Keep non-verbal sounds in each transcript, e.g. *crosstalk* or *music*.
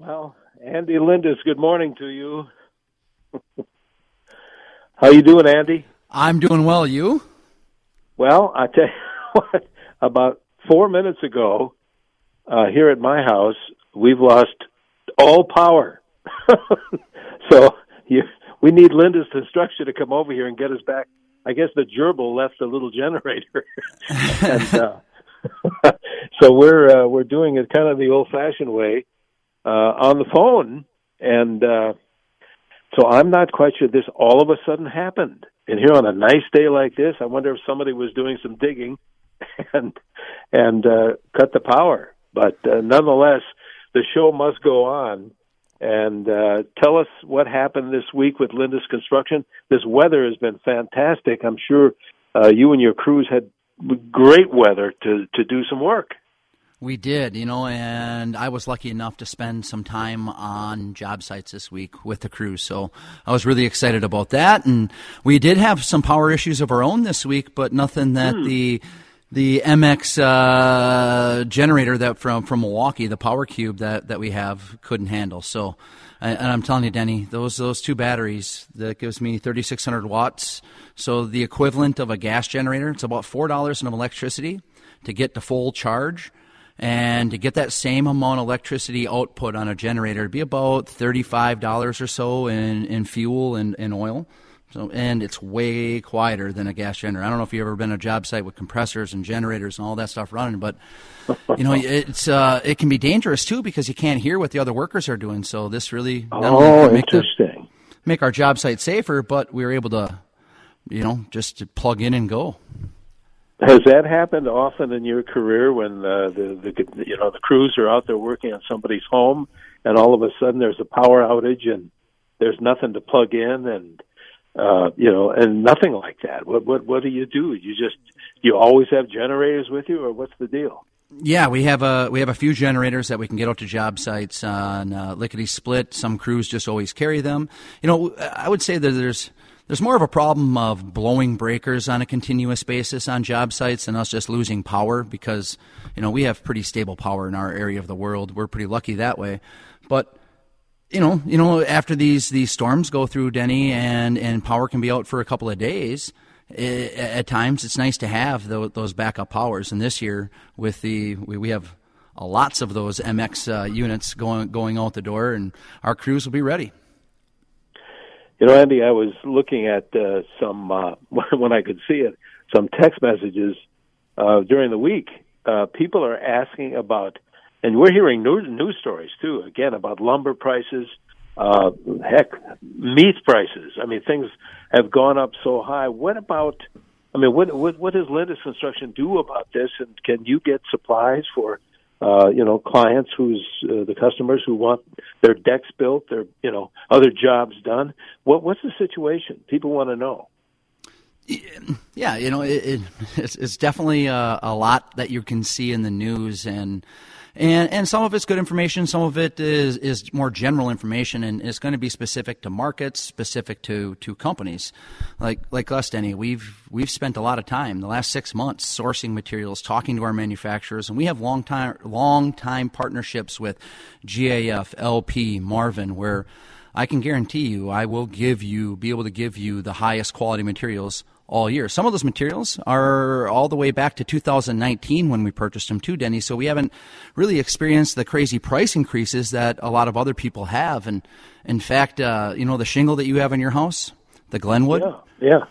Well, Andy Lindus, good morning to you. *laughs* How you doing, Andy? I'm doing well. You? Well, I tell you *laughs* what. About four minutes ago, uh, here at my house, we've lost all power. *laughs* so you, we need Lindus Construction to come over here and get us back. I guess the gerbil left a little generator, and uh, so we're uh, we're doing it kind of the old-fashioned way uh, on the phone, and uh, so I'm not quite sure this all of a sudden happened. And here on a nice day like this, I wonder if somebody was doing some digging *laughs* and and uh, cut the power. But uh, nonetheless, the show must go on. And uh, tell us what happened this week with Lindus Construction. This weather has been fantastic. I'm sure uh, you and your crews had great weather to to do some work. We did, you know, and I was lucky enough to spend some time on job sites this week with the crew. So I was really excited about that. And we did have some power issues of our own this week, but nothing that hmm. the the MX uh, generator that from from Milwaukee, the Power Cube that that we have, couldn't handle. So, and I'm telling you, Denny, those those two batteries that gives me 3,600 watts. So the equivalent of a gas generator. It's about four dollars of electricity to get to full charge. And to get that same amount of electricity output on a generator, it'd be about $35 or so in, in fuel and, and oil. So, and it's way quieter than a gas generator. I don't know if you've ever been a job site with compressors and generators and all that stuff running, but you know, it's uh, it can be dangerous too because you can't hear what the other workers are doing. So this really not oh, make interesting. The, make our job site safer, but we were able to, you know, just plug in and go. Has that happened often in your career when uh, the, the you know the crews are out there working on somebody's home and all of a sudden there's a power outage and there's nothing to plug in and uh, you know and nothing like that. What what what do you do? You just you always have generators with you or what's the deal? Yeah, we have a we have a few generators that we can get out to job sites on uh, lickety split. Some crews just always carry them. You know, I would say that there's there's more of a problem of blowing breakers on a continuous basis on job sites than us just losing power because, you know, we have pretty stable power in our area of the world. We're pretty lucky that way. But you know, you know, after these these storms go through Denny and and power can be out for a couple of days. It, at times, it's nice to have those, those backup powers. And this year, with the we, we have lots of those MX uh, units going going out the door, and our crews will be ready. You know, Andy, I was looking at uh, some uh, *laughs* when I could see it, some text messages uh, during the week. Uh, people are asking about, and we're hearing news, news stories too. Again, about lumber prices, uh, heck, meat prices. I mean, things have gone up so high. What about? I mean, what what, what does Lindus Construction do about this? And can you get supplies for uh, you know, clients who's uh, the customers who want their decks built, their you know other jobs done. What what's the situation? People want to know. Yeah, you know, it, it, it's, it's definitely a, a lot that you can see in the news, and and and some of it's good information, some of it is is more general information, and it's going to be specific to markets, specific to to companies, like like us, Denny. We've we've spent a lot of time the last six months sourcing materials, talking to our manufacturers, and we have long time long time partnerships with GAF, LP, Marvin, where I can guarantee you, I will give you be able to give you the highest quality materials all year. Some of those materials are all the way back to 2019 when we purchased them too, Denny. So we haven't really experienced the crazy price increases that a lot of other people have. And in fact, uh, you know, the shingle that you have in your house, the Glenwood. Yeah,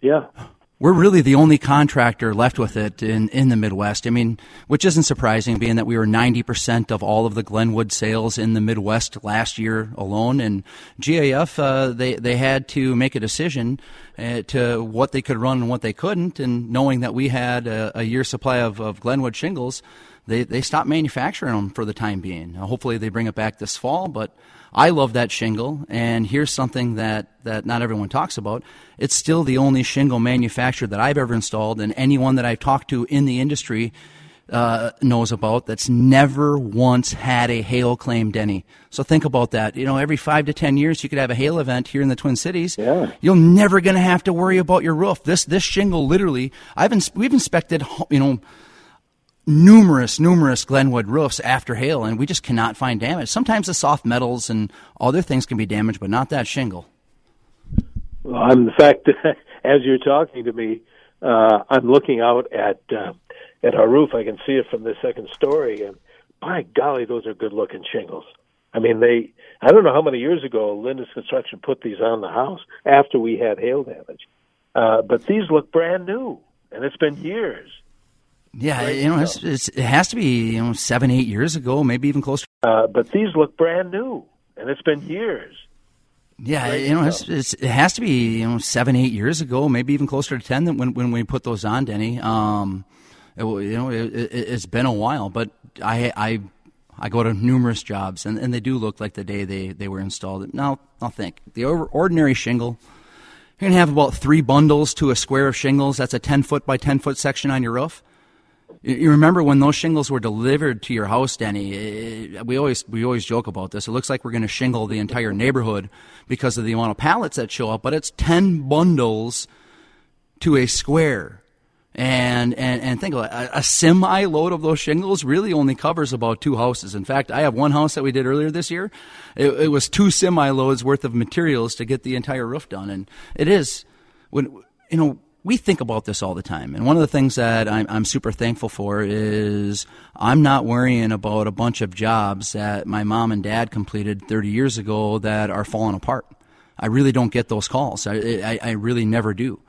yeah, yeah we're really the only contractor left with it in, in the Midwest. I mean, which isn't surprising, being that we were 90% of all of the Glenwood sales in the Midwest last year alone. And GAF, uh, they, they had to make a decision uh, to what they could run and what they couldn't. And knowing that we had a, a year supply of, of Glenwood shingles, they, they stopped manufacturing them for the time being. Now, hopefully they bring it back this fall, but I love that shingle, and here's something that, that not everyone talks about. It's still the only shingle manufacturer that I've ever installed, and anyone that I've talked to in the industry uh, knows about that's never once had a hail claim, Denny. So think about that. You know, every five to ten years, you could have a hail event here in the Twin Cities. Yeah. You're never going to have to worry about your roof. This this shingle, literally, I've ins- we've inspected, you know numerous, numerous Glenwood roofs after hail, and we just cannot find damage. Sometimes the soft metals and other things can be damaged, but not that shingle. Well, I'm the fact *laughs* as you're talking to me, uh, I'm looking out at uh, at our roof. I can see it from the second story, and by golly, those are good looking shingles. I mean, they. I don't know how many years ago Lindus Construction put these on the house after we had hail damage, uh, but these look brand new, and it's been years. Yeah, Great you know, it's, it's, it has to be you know seven, eight years ago, maybe even closer. Uh, but these look brand new, and it's been years. Yeah, Great you know, it's, it's, it has to be you know seven, eight years ago, maybe even closer to ten than when when we put those on, Denny. Um, it, you know, it, has been a while, but I I I go to numerous jobs, and, and they do look like the day they, they were installed. Now, I'll think the ordinary shingle. You're gonna have about three bundles to a square of shingles. That's a ten foot by ten foot section on your roof. You remember when those shingles were delivered to your house, Denny? Eh, we always we always joke about this. It looks like we're going to shingle the entire neighborhood because of the amount of pallets that show up, but it's ten bundles to a square. And and and think about it, a, a semi load of those shingles really only covers about two houses. In fact, I have one house that we did earlier this year. It, it was two semi loads worth of materials to get the entire roof done, and it is when you know we think about this all the time. And one of the things that I'm, I'm, super thankful for is I'm not worrying about a bunch of jobs that my mom and dad completed 30 years ago that are falling apart. I really don't get those calls. I, I, I really never do.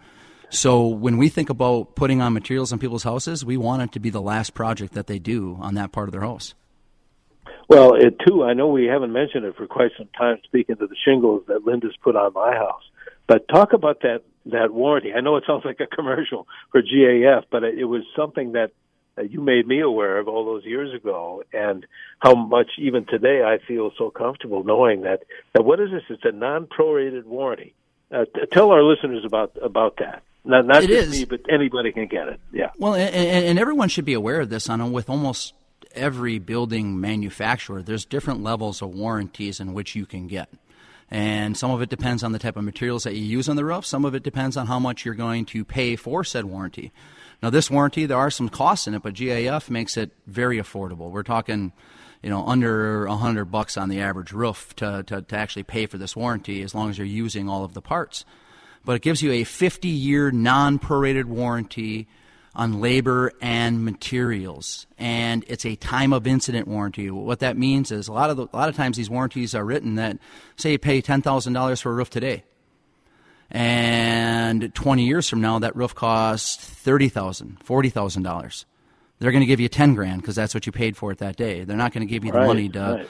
So when we think about putting on materials on people's houses, we want it to be the last project that they do on that part of their house. Well, it too, I know we haven't mentioned it for quite some time, speaking to the shingles that Lindus put on my house. But talk about that that warranty. I know it sounds like a commercial for GAF, but it was something that you made me aware of all those years ago, and how much even today I feel so comfortable knowing that. that what is this? It's a non-prorated warranty. Uh, t- tell our listeners about about that. Not, not it just is. me, but anybody can get it. Yeah. Well, and, and everyone should be aware of this. On with almost every building manufacturer, there's different levels of warranties in which you can get. And some of it depends on the type of materials that you use on the roof. Some of it depends on how much you're going to pay for said warranty. Now, this warranty, there are some costs in it, but GAF makes it very affordable. We're talking, you know, under a hundred bucks on the average roof to, to, to actually pay for this warranty as long as you're using all of the parts. But it gives you a 50 year non prorated warranty on labor and materials, and it's a time of incident warranty. What that means is a lot of the, a lot of times these warranties are written that say you pay ten thousand dollars for a roof today, and 20 years from now that roof costs thirty thousand, forty thousand dollars. They're going to give you 10 grand because that's what you paid for it that day. They're not going to give you the right, money to. Right.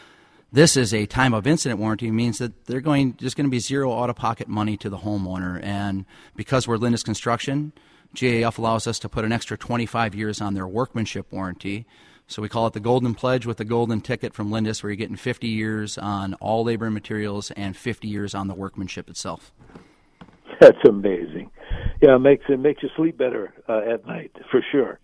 This is a time of incident warranty means that they're going just going to be zero out of pocket money to the homeowner, and because we're Lindus Construction GAF allows us to put an extra 25 years on their workmanship warranty. So we call it the Golden Pledge with the Golden Ticket from Lindus, where you're getting 50 years on all labor and materials and 50 years on the workmanship itself. That's amazing. Yeah, it makes it makes you sleep better uh, at night for sure.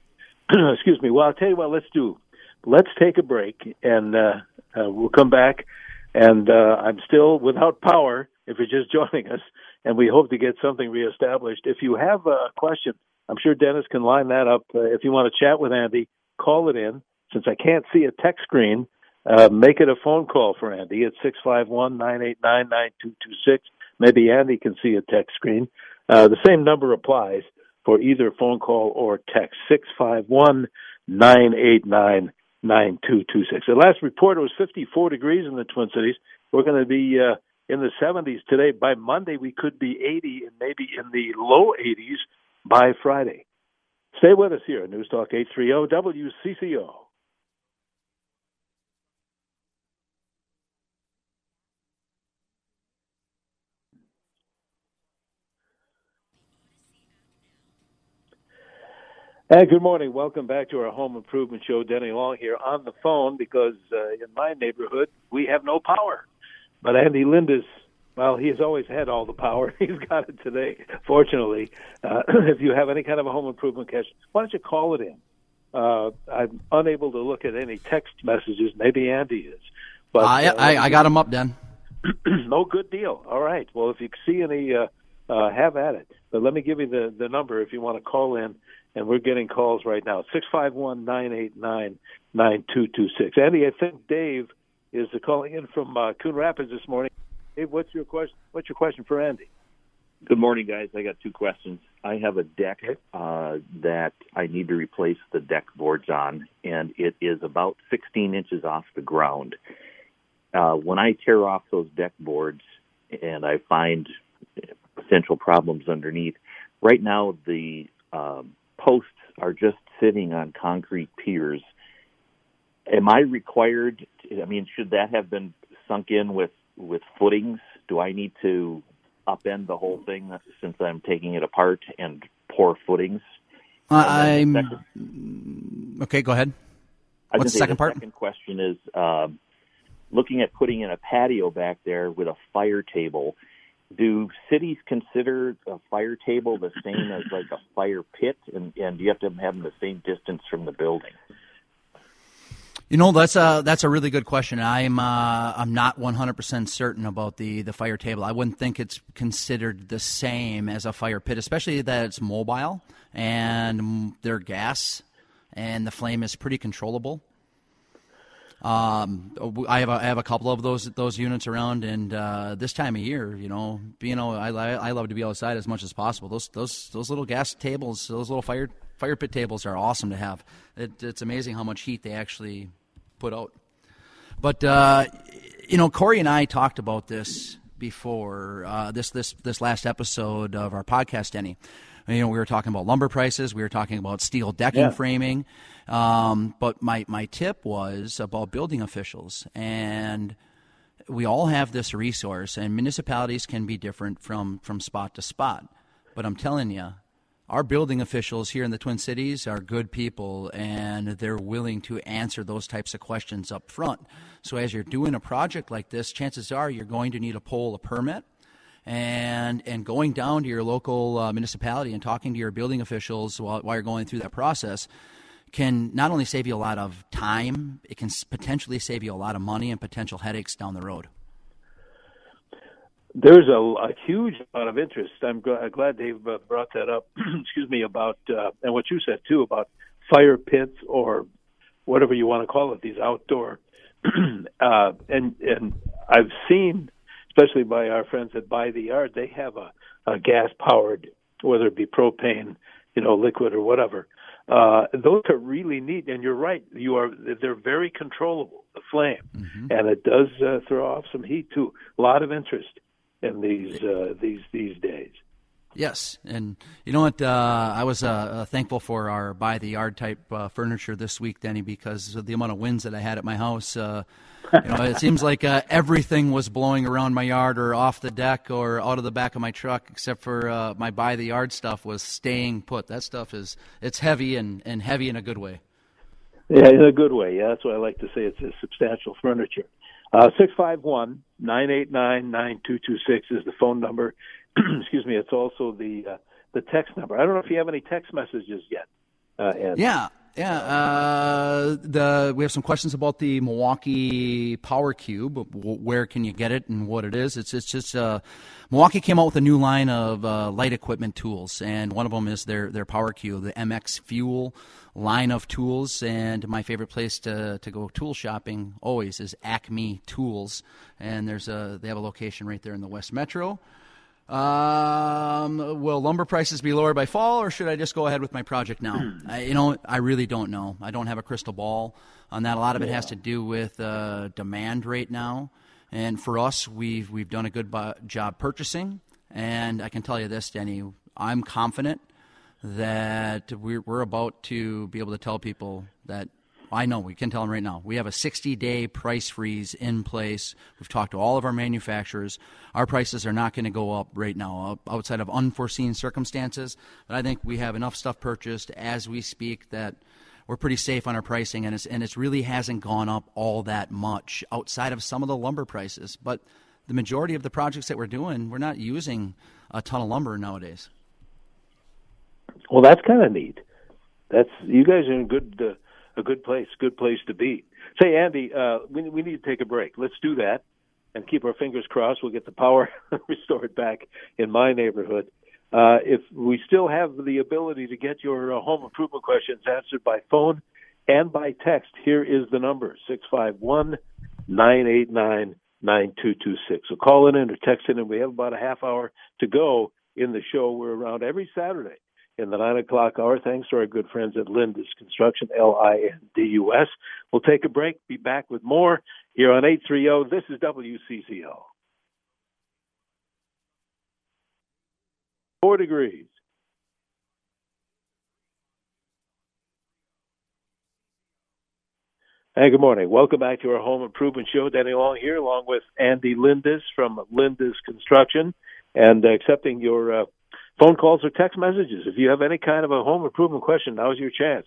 *clears throat* Excuse me. Well, I'll tell you what. Let's do. Let's take a break, and uh, uh, we'll come back. And uh, I'm still without power. If you're just *laughs* joining us, and we hope to get something reestablished. If you have a question, I'm sure Dennis can line that up. Uh, if you want to chat with Andy, call it in. Since I can't see a text screen, uh, make it a phone call for Andy at six five one nine eight nine nine two two six. Maybe Andy can see a text screen. Uh, the same number applies for either phone call or text six five one nine eight nine nine two two six. The last report was fifty four degrees in the Twin Cities. We're going to be uh, in the 70s today. By Monday, we could be 80 and maybe in the low 80s by Friday. Stay with us here, News Talk 830 WCCO. And good morning. Welcome back to our home improvement show. Denny Long here on the phone because uh, in my neighborhood we have no power. But Andy Lindus, well, he has always had all the power. *laughs* He's got it today, fortunately. Uh, *clears throat* if you have any kind of a home improvement question, why don't you call it in? Uh, I'm unable to look at any text messages. Maybe Andy is. But I, uh, I, I got him up, Dan. *clears throat* no good deal. All right. Well, if you see any, uh, uh, have at it. But let me give you the, the number if you want to call in and we're getting calls right now. Six five one nine eight nine nine two two six. Andy, I think Dave is calling in from uh, Coon Rapids this morning. Hey, what's your question? What's your question for Andy? Good morning, guys. I got two questions. I have a deck uh, that I need to replace the deck boards on, and it is about 16 inches off the ground. Uh, when I tear off those deck boards and I find potential problems underneath, right now the um, posts are just sitting on concrete piers. Am I required? To, I mean, should that have been sunk in with with footings? Do I need to upend the whole thing since I'm taking it apart and pour footings. I'm okay. Go ahead. What's the second the part? Second question is um, looking at putting in a patio back there with a fire table. Do cities consider a fire table the same as like a fire pit, and, and do you have to have them the same distance from the building? You know that's a that's a really good question. I'm uh, I'm not 100% certain about the the fire table. I wouldn't think it's considered the same as a fire pit, especially that it's mobile and they're gas and the flame is pretty controllable. Um, I have a, I have a couple of those those units around, and uh, this time of year, you know, you know, I, I love to be outside as much as possible. Those those those little gas tables, those little fire fire pit tables are awesome to have. It, it's amazing how much heat they actually put out. But uh, you know, Corey and I talked about this before uh, this this this last episode of our podcast. Any, you know, we were talking about lumber prices, we were talking about steel decking yeah. framing. Um, but my my tip was about building officials and. We all have this resource, and municipalities can be different from, from spot to spot. But I'm telling you, our building officials here in the Twin Cities are good people and they're willing to answer those types of questions up front. So as you're doing a project like this, chances are you're going to need to pull a permit and and going down to your local uh, municipality and talking to your building officials while, while you're going through that process can not only save you a lot of time, it can potentially save you a lot of money and potential headaches down the road there's a, a, huge amount of interest. I'm glad Dave uh, brought that up. *clears throat* excuse me about uh, and what you said too about fire pits or whatever you want to call it. These outdoor *clears throat* uh, and and I've seen, especially by our friends at By the Yard, they have a, a gas powered, whether it be propane, you know, liquid or whatever. Uh, those are really neat, and you're right. You are they're very controllable, the flame, mm-hmm. and it does uh, throw off some heat too. A lot of interest in these uh, these these days. Yes, and you know what? Uh, I was uh, uh, thankful for our by the yard type uh, furniture this week, Denny, because of the amount of winds that I had at my house. Uh, you know, it seems like uh, everything was blowing around my yard or off the deck or out of the back of my truck, except for my by the yard stuff was staying put. That stuff is it's heavy and, and heavy in a good way. Yeah, in a good way. Yeah, that's what I like to say. It's a substantial furniture. Uh, six five one nine eight nine nine two two six is the phone number. *clears throat* Excuse me. It's also the uh, the text number. I don't know if you have any text messages yet. Uh, yeah, yeah. Uh, the we have some questions about the Milwaukee Power Cube. Where can you get it and what it is? It's it's just uh, Milwaukee came out with a new line of uh, light equipment tools, and one of them is their their Power Cube, the MX Fuel line of tools. And my favorite place to, to go tool shopping always is Acme Tools. And there's a they have a location right there in the West Metro. Um, will lumber prices be lower by fall, or should I just go ahead with my project now? I, you know, I really don't know. I don't have a crystal ball on that. A lot of it has to do with uh, demand right now. And for us, we've we've done a good job purchasing. And I can tell you this, Denny, I'm confident that we're, we're about to be able to tell people that I know we can tell them right now. We have a 60 day price freeze in place. We've talked to all of our manufacturers. Our prices are not going to go up right now outside of unforeseen circumstances. But I think we have enough stuff purchased as we speak that we're pretty safe on our pricing, and it's and it really hasn't gone up all that much outside of some of the lumber prices. But the majority of the projects that we're doing, we're not using a ton of lumber nowadays. Well, that's kind of neat. That's you guys are in good uh, a good place, good place to be. Say, Andy, uh, we we need to take a break. Let's do that and keep our fingers crossed. We'll get the power *laughs* restored back in my neighborhood. Uh, if we still have the ability to get your uh, home improvement questions answered by phone and by text, here is the number six five one nine eight nine nine two two six. So call in or text it in. We have about a half hour to go in the show. We're around every Saturday in the nine o'clock hour. Thanks to our good friends at Lindus Construction, L I N D U S. We'll take a break. Be back with more here on eight three zero. This is WCCO. Four degrees. Hey, good morning. Welcome back to our home improvement show. Danny Long here, along with Andy Lindus from Lindus Construction, and accepting your uh, phone calls or text messages. If you have any kind of a home improvement question, now's your chance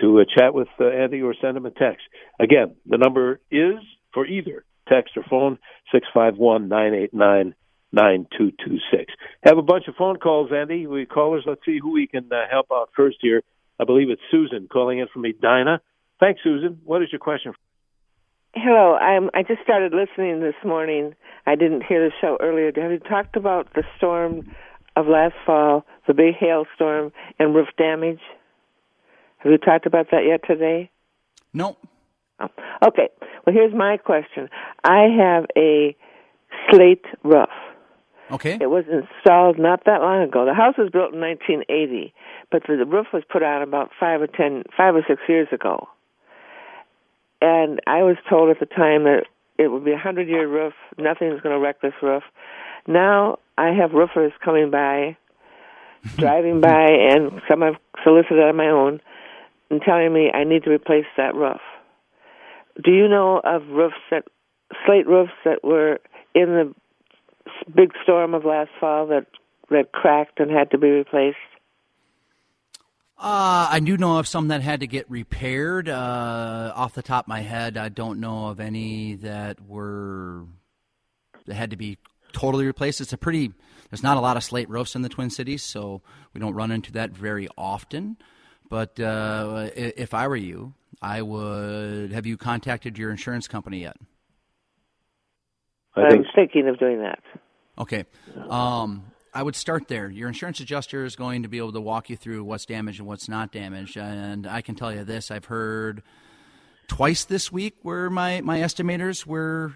to uh, chat with uh, Andy or send him a text. Again, the number is for either text or phone six five one nine eight nine nine two two six. Have a bunch of phone calls, Andy. We callers. Let's see who we can uh, help out first here. I believe it's Susan calling in from Edina. Thanks, Susan. What is your question? Hello. I'm, I just started listening this morning. I didn't hear the show earlier. Have you talked about the storm of last fall, the big hailstorm and roof damage? Have you talked about that yet today? No. Oh. Okay. Well, here's my question. I have a slate roof. Okay. It was installed not that long ago. The house was built in 1980, but the roof was put on about five or ten, five or six years ago and I was told at the time that it would be a hundred year roof, nothing's going to wreck this roof. Now I have roofers coming by, *laughs* driving by, and some I've solicited on my own, and telling me I need to replace that roof. Do you know of roofs that, slate roofs that were in the big storm of last fall that that cracked and had to be replaced? Uh, I do know of some that had to get repaired. Uh, off the top of my head, I don't know of any that were that had to be totally replaced. It's a pretty. There's not a lot of slate roofs in the Twin Cities, so we don't run into that very often. But uh, if I were you, I would. Have you contacted your insurance company yet? I am thinking of doing that. Okay. Um, I would start there. Your insurance adjuster is going to be able to walk you through what's damaged and what's not damaged. And I can tell you this I've heard twice this week where my, my estimators were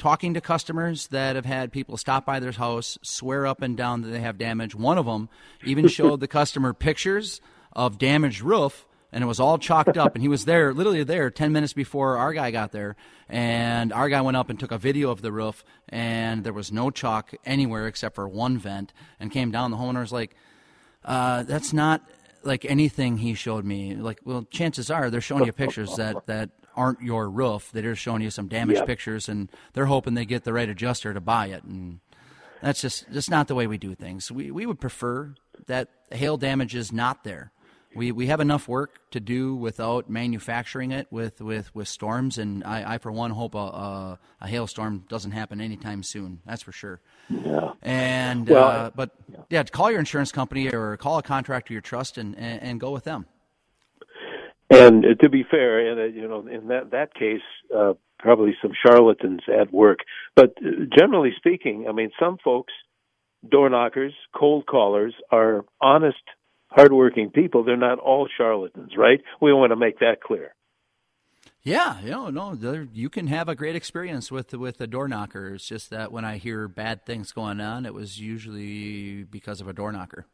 talking to customers that have had people stop by their house, swear up and down that they have damage. One of them even *laughs* showed the customer pictures of damaged roof and it was all chalked up. And he was there, literally there, 10 minutes before our guy got there. And our guy went up and took a video of the roof, and there was no chalk anywhere except for one vent. And came down. The homeowner was like, uh, "That's not like anything he showed me." Like, well, chances are they're showing you pictures that that aren't your roof. They're just showing you some damaged yep. pictures, and they're hoping they get the right adjuster to buy it. And that's just just not the way we do things. We we would prefer that hail damage is not there we we have enough work to do without manufacturing it with, with, with storms, and I, I for one hope a, a, a hailstorm doesn't happen anytime soon. That's for sure. Yeah. And well, uh, but yeah. yeah, call your insurance company or call a contractor you trust and, and, and go with them. And to be fair, and uh, you know, in that that case, uh, probably some charlatans at work. But uh, generally speaking, I mean, some folks, door knockers, cold callers, are honest hardworking people. They're not all charlatans, right? We want to make that clear. Yeah, you know, no, you can have a great experience with with a door knocker. It's just that when I hear bad things going on, it was usually because of a door knocker.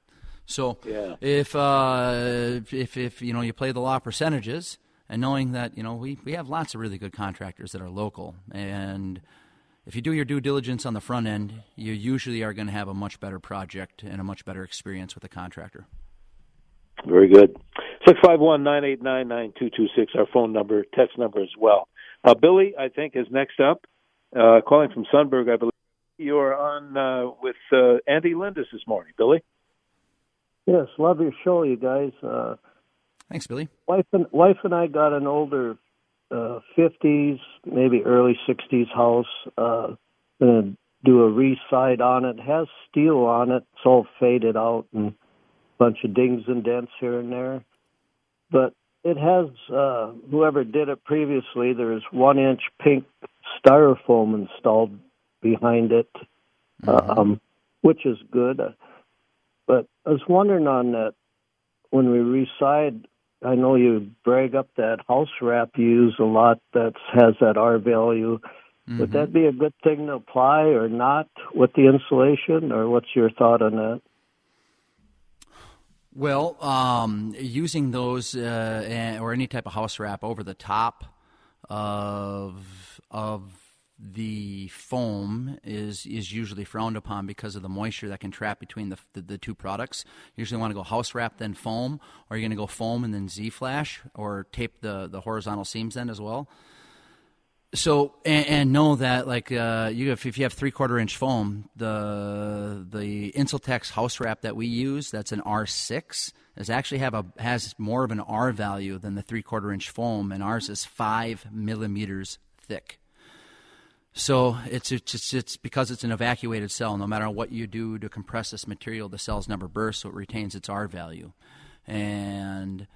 So yeah. if uh, if if you know you play the law percentages and knowing that you know we we have lots of really good contractors that are local and if you do your due diligence on the front end, you usually are going to have a much better project and a much better experience with the contractor. Very good. Six five one nine eight nine nine two two six. Our phone number, text number as well. Uh, Billy, I think, is next up. Uh, calling from Sunburg, I believe. You're on uh, with uh, Andy Lindus this morning, Billy. Yes, love your show, you guys. Uh, Thanks, Billy. Wife and wife and I got an older uh, '50s, maybe early '60s house. Uh, gonna do a reside on it. Has steel on it. It's all faded out and a bunch of dings and dents here and there. But it has, uh, whoever did it previously, there's one inch pink styrofoam installed behind it, mm-hmm. um, which is good. But I was wondering on that when we reside, I know you brag up that house wrap you use a lot that has that R value. Mm-hmm. Would that be a good thing to apply or not with the insulation, or what's your thought on that? Well, um, using those uh, or any type of house wrap over the top of of the foam is is usually frowned upon because of the moisture that can trap between the the, the two products. You usually want to go house wrap then foam, or you're going to go foam and then Z flash, or tape the the horizontal seams then as well. So and, and know that like uh, you have, if you have three quarter inch foam, the the Insultex house wrap that we use that's an R six is actually have a has more of an R value than the three quarter inch foam, and ours is five millimeters thick. So it's, it's it's because it's an evacuated cell. No matter what you do to compress this material, the cells never burst, so it retains its R value, and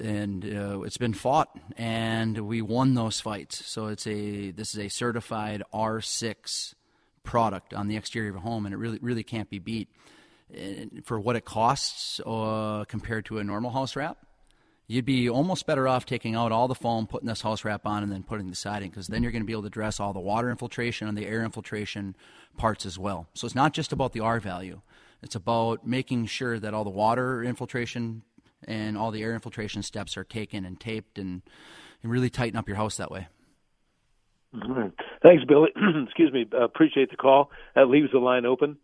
and uh, it's been fought, and we won those fights. So it's a this is a certified R6 product on the exterior of a home, and it really really can't be beat and for what it costs uh, compared to a normal house wrap you'd be almost better off taking out all the foam, putting this house wrap on, and then putting the siding because then you're going to be able to address all the water infiltration and the air infiltration parts as well. So it's not just about the R value, it's about making sure that all the water infiltration and all the air infiltration steps are taken and taped and, and really tighten up your house that way. Right. Thanks, Billy. *clears throat* Excuse me. Uh, appreciate the call. That leaves the line open.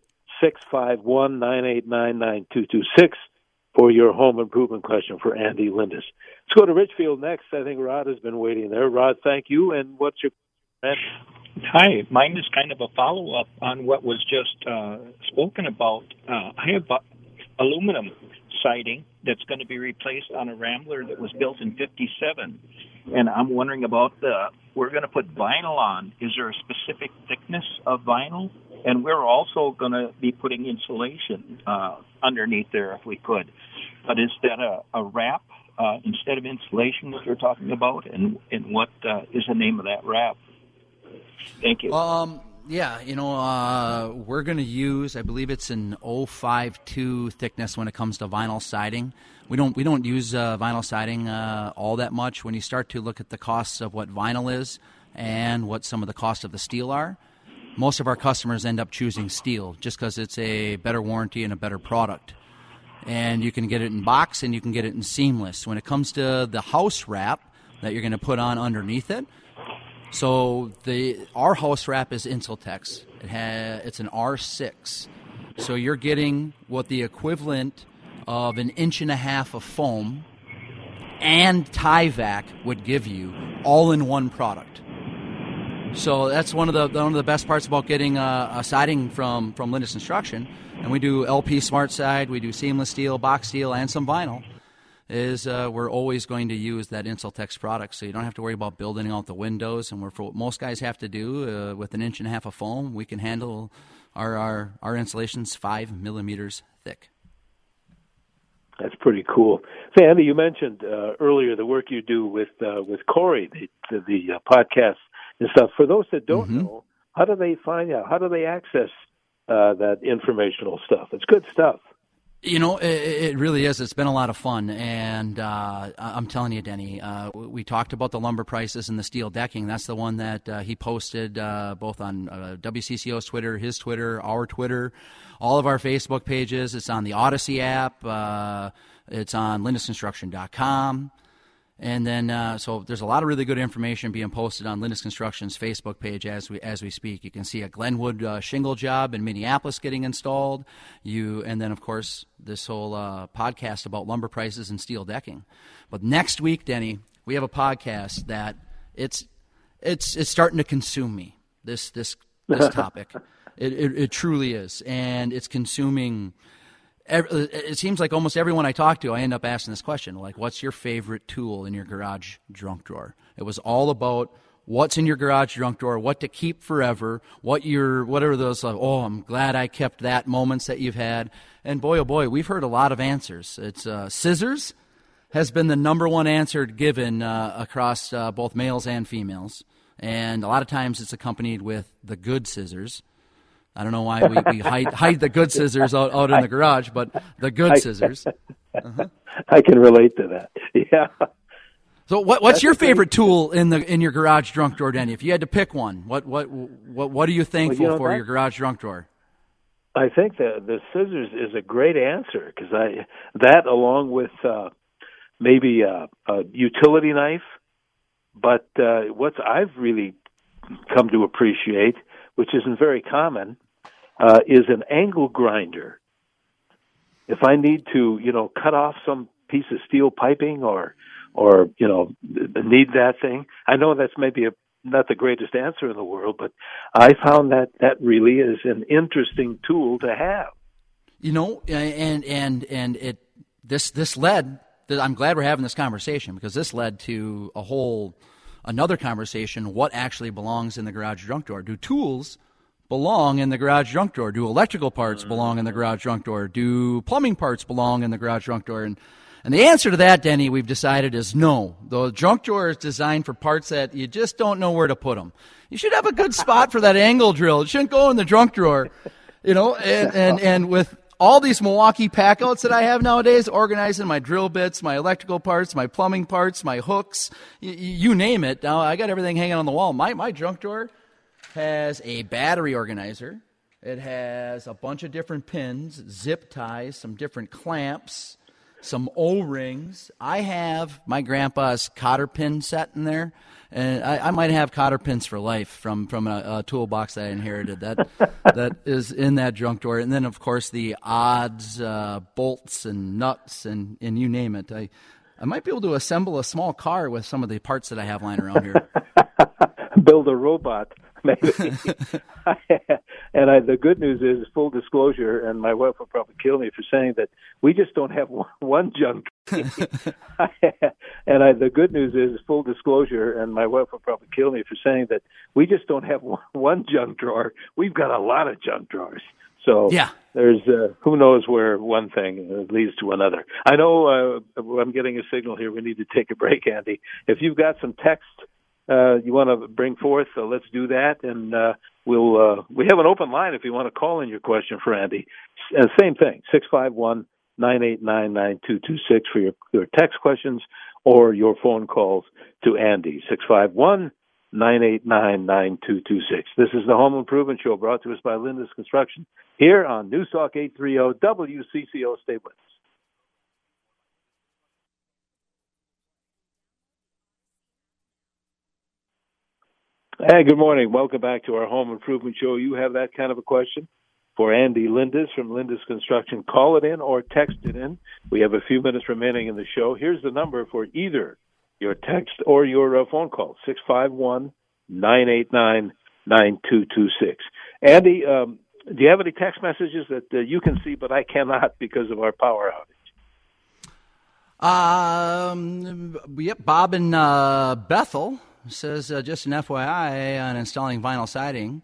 651 989 9226 for your home improvement question for Andy Lindus. Let's go to Richfield next. I think Rod has been waiting there. Rod, thank you. And what's your? Hi, mine is kind of a follow up on what was just uh, spoken about. Uh, I have aluminum siding that's going to be replaced on a Rambler that was built in 57. And I'm wondering about the, we're going to put vinyl on. Is there a specific thickness of vinyl? And we're also going to be putting insulation uh, underneath there if we could. But is that a, a wrap uh, instead of insulation that you're talking about? And, and what uh, is the name of that wrap? Thank you. Um, yeah, you know, uh, we're going to use, I believe it's an 052 thickness when it comes to vinyl siding. We don't we don't use uh, vinyl siding uh, all that much. When you start to look at the costs of what vinyl is and what some of the costs of the steel are, most of our customers end up choosing steel just because it's a better warranty and a better product. And you can get it in box and you can get it in seamless. When it comes to the house wrap that you're going to put on underneath it, so the our house wrap is Insultex. It has it's an R6. So you're getting what the equivalent of an inch and a half of foam and Tyvek would give you all in one product. So that's one of the one of the best parts about getting a, a siding from from Lindus Construction. And we do LP SmartSide, we do seamless steel, box steel, and some vinyl is uh, we're always going to use that Insultex product, so you don't have to worry about building out the windows. And we're, for what most guys have to do uh, with an inch and a half of foam, we can handle our our, our insulations five millimeters thick. That's pretty cool. Sandy, you mentioned uh, earlier the work you do with uh, with Corey, the the, the uh, podcast and stuff. For those that don't mm-hmm. know, how do they find out? How do they access uh, that informational stuff? It's good stuff. You know, it, it, really is. It's been a lot of fun, and uh, I'm telling you, Denny. Uh, we talked about the lumber prices and the steel decking. That's the one that uh, he posted uh, both on uh, WCCO's Twitter, his Twitter, our Twitter, all of our Facebook pages. It's on the Audacy app. Uh, it's on lindusconstruction.com. And then, uh, so there's a lot of really good information being posted on Lindus Construction's Facebook page as we as we speak. You can see a Glenwood uh, shingle job in Minneapolis getting installed. You and then, of course, this whole uh, podcast about lumber prices and steel decking. But next week, Denny, we have a podcast that it's it's it's starting to consume me. This this this *laughs* topic, it, it, it truly is, and it's consuming it seems like almost everyone I talk to, I end up asking this question like, what's your favorite tool in your garage junk drawer? It was all about what's in your garage junk drawer, what to keep forever, what your, what are those, like, oh, I'm glad I kept that moments that you've had. And boy, oh boy, we've heard a lot of answers. It's uh, scissors has been the number one answer given uh, across uh, both males and females. And a lot of times it's accompanied with the good scissors. I don't know why we, we hide, hide the good scissors out, out in the garage, but the good scissors. Uh-huh. *laughs* I can relate to that. *laughs* Yeah. So what, what's That's your favorite tool in the in your garage drunk drawer, Denny? If you had to pick one, what what what what are you thankful well, you know, for that, your garage drunk drawer? I think the the scissors is a great answer because I that along with uh, maybe a, a utility knife, but uh, what I've really come to appreciate, which isn't very common, uh, is an angle grinder. If I need to, you know, cut off some piece of steel piping or or you know need that thing. I know that's maybe a not the greatest answer in the world, but I found that that really is an interesting tool to have. You know, and and and it this this led. I'm glad we're having this conversation because this led to a whole another conversation. What actually belongs in the garage junk drawer? Do tools belong in the garage junk drawer? Do electrical parts mm. belong in the garage junk drawer? Do plumbing parts belong in the garage junk drawer? And and the answer to that, Denny, we've decided is no. The junk drawer is designed for parts that you just don't know where to put them. You should have a good spot for that angle drill. It shouldn't go in the junk drawer, you know. And and and with all these Milwaukee packouts that I have nowadays, organizing my drill bits, my electrical parts, my plumbing parts, my hooks, you, you name it. Now I got everything hanging on the wall. My my junk drawer has a battery organizer. It has a bunch of different pins, zip ties, some different clamps some O rings. I have my grandpa's cotter pin set in there, and I, I might have cotter pins for life from from a, a toolbox that I inherited. That *laughs* that is in that junk drawer, and then of course the odds, uh, bolts and nuts, and and you name it. I I might be able to assemble a small car with some of the parts that I have lying around here. *laughs* *laughs* Build a robot. maybe. *laughs* and I, the good news is, full disclosure, and my wife will probably kill me for saying that we just don't have one, one junk. *laughs* and I, the good news is, full disclosure, and my wife will probably kill me for saying that we just don't have one, one junk drawer. We've got a lot of junk drawers. So yeah. there's uh, who knows where one thing leads to another. I know uh, I'm getting a signal here. We need to take a break, Andy. If you've got some text uh, you want to bring forth, so let's do that. And uh, we'll uh, we have an open line if you want to call in your question for Andy. Uh, same thing, six five one nine eight nine nine two two six for your, your text questions or your phone calls to Andy six five one nine eight nine nine two two six. This is the Home Improvement Show brought to us by Lindus Construction here on Newstalk eight three zero WCCO. Stay with us. Hey, good morning. Welcome back to our home improvement show. You have that kind of a question for Andy Lindus from Lindus Construction. Call it in or text it in. We have a few minutes remaining in the show. Here's the number for either your text or your uh, phone call 651 989 9226. Andy, um, do you have any text messages that uh, you can see but I cannot because of our power outage? Um, yep, Bob in uh, Bethel says uh, just an FYI on installing vinyl siding.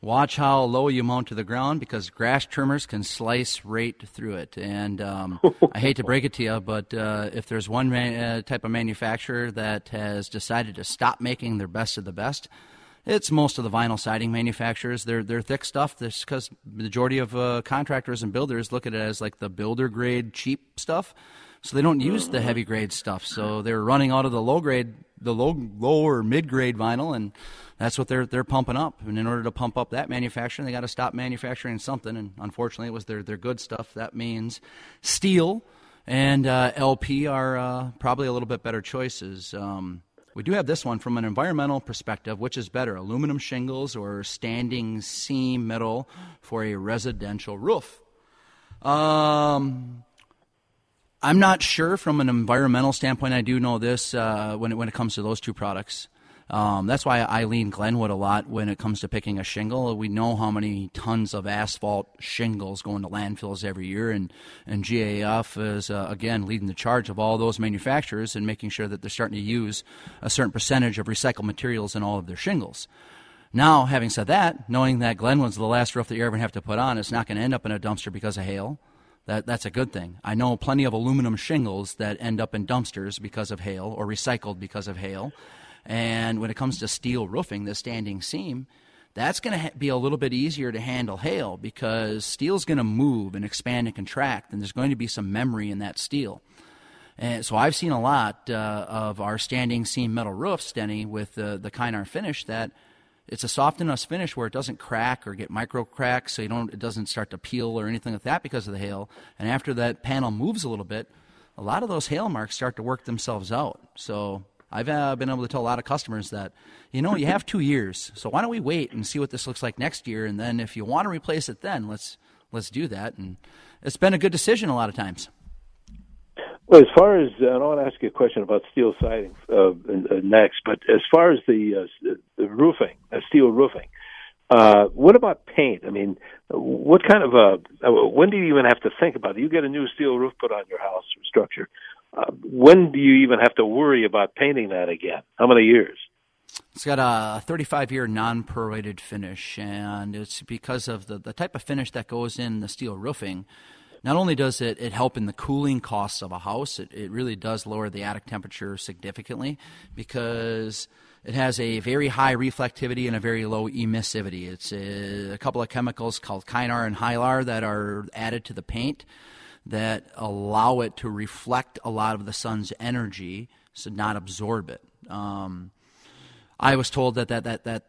Watch how low you mount to the ground because grass trimmers can slice right through it. And um, I hate to break it to you, but uh, if there's one man, uh, type of manufacturer that has decided to stop making their best of the best, it's most of the vinyl siding manufacturers. They're they're thick stuff. This because majority of uh, contractors and builders look at it as like the builder grade cheap stuff, so they don't use the heavy grade stuff. So they're running out of the low grade the low, lower mid grade vinyl, and that's what they're they're pumping up. And in order to pump up that manufacturing, they got to stop manufacturing something. And unfortunately, it was their their good stuff. That means steel and uh, LP are uh, probably a little bit better choices. Um, we do have this one from an environmental perspective. Which is better, aluminum shingles or standing seam metal for a residential roof? Um, I'm not sure from an environmental standpoint. I do know this uh, when it, when it comes to those two products. Um, that's why I lean Glenwood a lot when it comes to picking a shingle. We know how many tons of asphalt shingles go into landfills every year, and, and GAF is, uh, again, leading the charge of all those manufacturers and making sure that they're starting to use a certain percentage of recycled materials in all of their shingles. Now, having said that, knowing that Glenwood's the last roof that you're ever going to have to put on, it's not going to end up in a dumpster because of hail. That, that's a good thing. I know plenty of aluminum shingles that end up in dumpsters because of hail or recycled because of hail. And when it comes to steel roofing, the standing seam, that's going to ha- be a little bit easier to handle hail because steel's going to move and expand and contract, and there's going to be some memory in that steel. And so I've seen a lot uh, of our standing seam metal roofs, Denny, with the the Kynar finish that it's a soft enough finish where it doesn't crack or get micro cracks, so you don't it doesn't start to peel or anything like that because of the hail. And after that panel moves a little bit, a lot of those hail marks start to work themselves out. So I've uh, been able to tell a lot of customers that, you know, you have two years, so why don't we wait and see what this looks like next year, and then if you want to replace it, then let's let's do that. And it's been a good decision a lot of times. Well, as far as uh, I want to ask you a question about steel siding uh, uh, next, but as far as the, uh, the roofing, uh, steel roofing, uh, what about paint? I mean, what kind of a uh, when do you even have to think about it? You get a new steel roof put on your house or structure. Uh, when do you even have to worry about painting that again? How many years? It's got a 35 year non prorated finish, and it's because of the, the type of finish that goes in the steel roofing not only does it, it help in the cooling costs of a house, it, it really does lower the attic temperature significantly because it has a very high reflectivity and a very low emissivity. It's a, a couple of chemicals called Kynar and Hylar that are added to the paint that allow it to reflect a lot of the sun's energy, so not absorb it. Um, I was told that that that that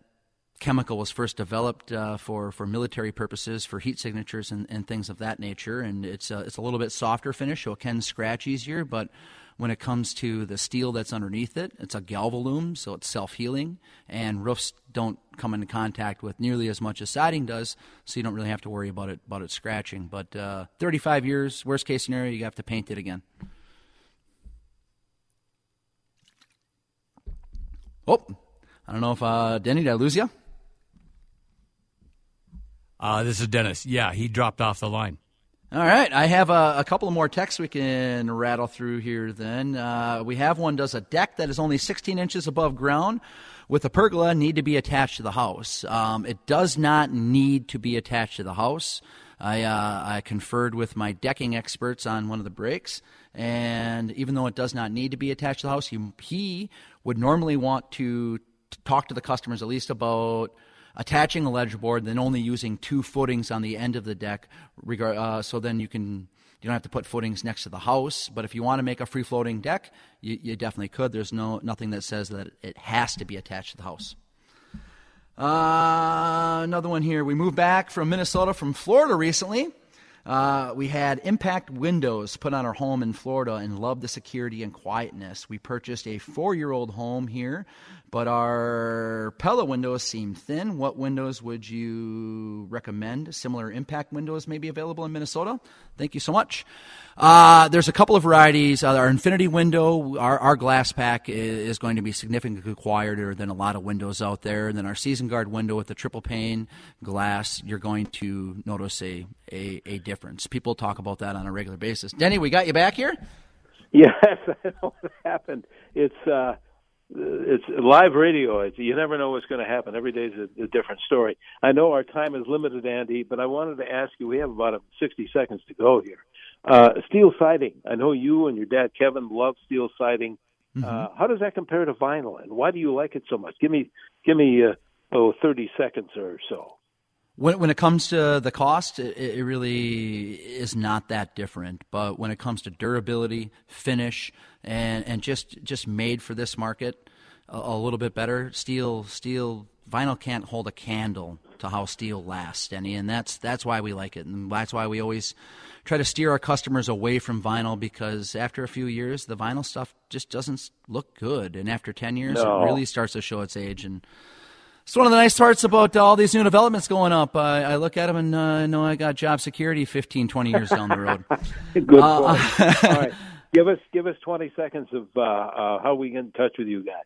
chemical was first developed uh, for, for military purposes, for heat signatures and, and things of that nature. And it's a, it's a little bit softer finish, so it can scratch easier. But when it comes to the steel that's underneath it, it's a galvalume, so it's self healing. And roofs don't come into contact with nearly as much as siding does, so you don't really have to worry about it about it scratching. But uh, 35 years, worst case scenario, you have to paint it again. Oh, I don't know if uh, Denny, did I lose you? Uh, this is Dennis. Yeah, he dropped off the line. All right, I have a, a couple more texts we can rattle through here. Then uh, we have one does a deck that is only 16 inches above ground with a pergola need to be attached to the house. Um, it does not need to be attached to the house. I, uh, I conferred with my decking experts on one of the breaks, and even though it does not need to be attached to the house, he, he would normally want to talk to the customers at least about attaching a ledger board, then only using two footings on the end of the deck. Uh, so then you can you don't have to put footings next to the house. But if you want to make a free floating deck, you, you definitely could. There's no nothing that says that it has to be attached to the house. Uh, another one here. We moved back from Minnesota from Florida recently. Uh, we had impact windows put on our home in Florida and loved the security and quietness. We purchased a four year old home here, but our Pella windows seem thin. What windows would you recommend? Similar impact windows may be available in Minnesota. Thank you so much. Uh, there's a couple of varieties. Uh, our Infinity window, our, our glass pack is, is, going to be significantly quieter than a lot of windows out there. And then our Season Guard window with the triple pane glass, you're going to notice a, a, a difference. People talk about that on a regular basis. Denny, we got you back here? Yes, *laughs* I know what happened. It's, uh, it's live radio. It's, you never know what's going to happen. Every day is a, a different story. I know our time is limited, Andy, but I wanted to ask you. We have about 60 seconds to go here. Uh, steel siding. I know you and your dad Kevin love steel siding. Mm-hmm. Uh, how does that compare to vinyl, and why do you like it so much? Give me, give me, uh, oh, 30 seconds or so. When, when it comes to the cost, it, it really is not that different. But when it comes to durability, finish, and, and just just made for this market, a, a little bit better. Steel, steel, vinyl can't hold a candle to how steel lasts, Denny, and that's that's why we like it, and that's why we always try to steer our customers away from vinyl because after a few years, the vinyl stuff just doesn't look good, and after ten years, no. it really starts to show its age. And it's one of the nice parts about all these new developments going up. I, I look at them and uh, I know I got job security 15, 20 years down the road. *laughs* Good uh, point. *laughs* all right, give us give us twenty seconds of uh, uh, how we get in touch with you guys.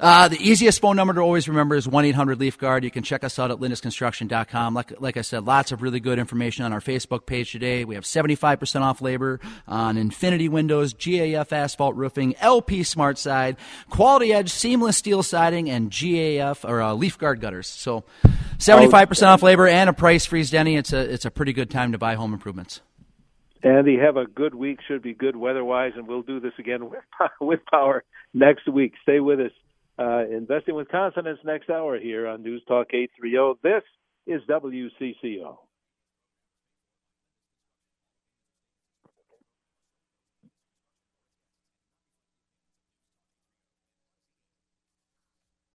Uh, the easiest phone number to always remember is 1 800 Leaf Guard. You can check us out at lindusconstruction.com. Like, like I said, lots of really good information on our Facebook page today. We have 75% off labor on Infinity Windows, GAF Asphalt Roofing, LP Smart Side, Quality Edge Seamless Steel Siding, and GAF or uh, Leaf Guard Gutters. So 75% off labor and a price freeze, Denny. It's a, it's a pretty good time to buy home improvements. Andy, have a good week. Should be good weather wise, and we'll do this again with, *laughs* with power next week. Stay with us. Uh, investing with confidence next hour here on News Talk 830. This is WCCO.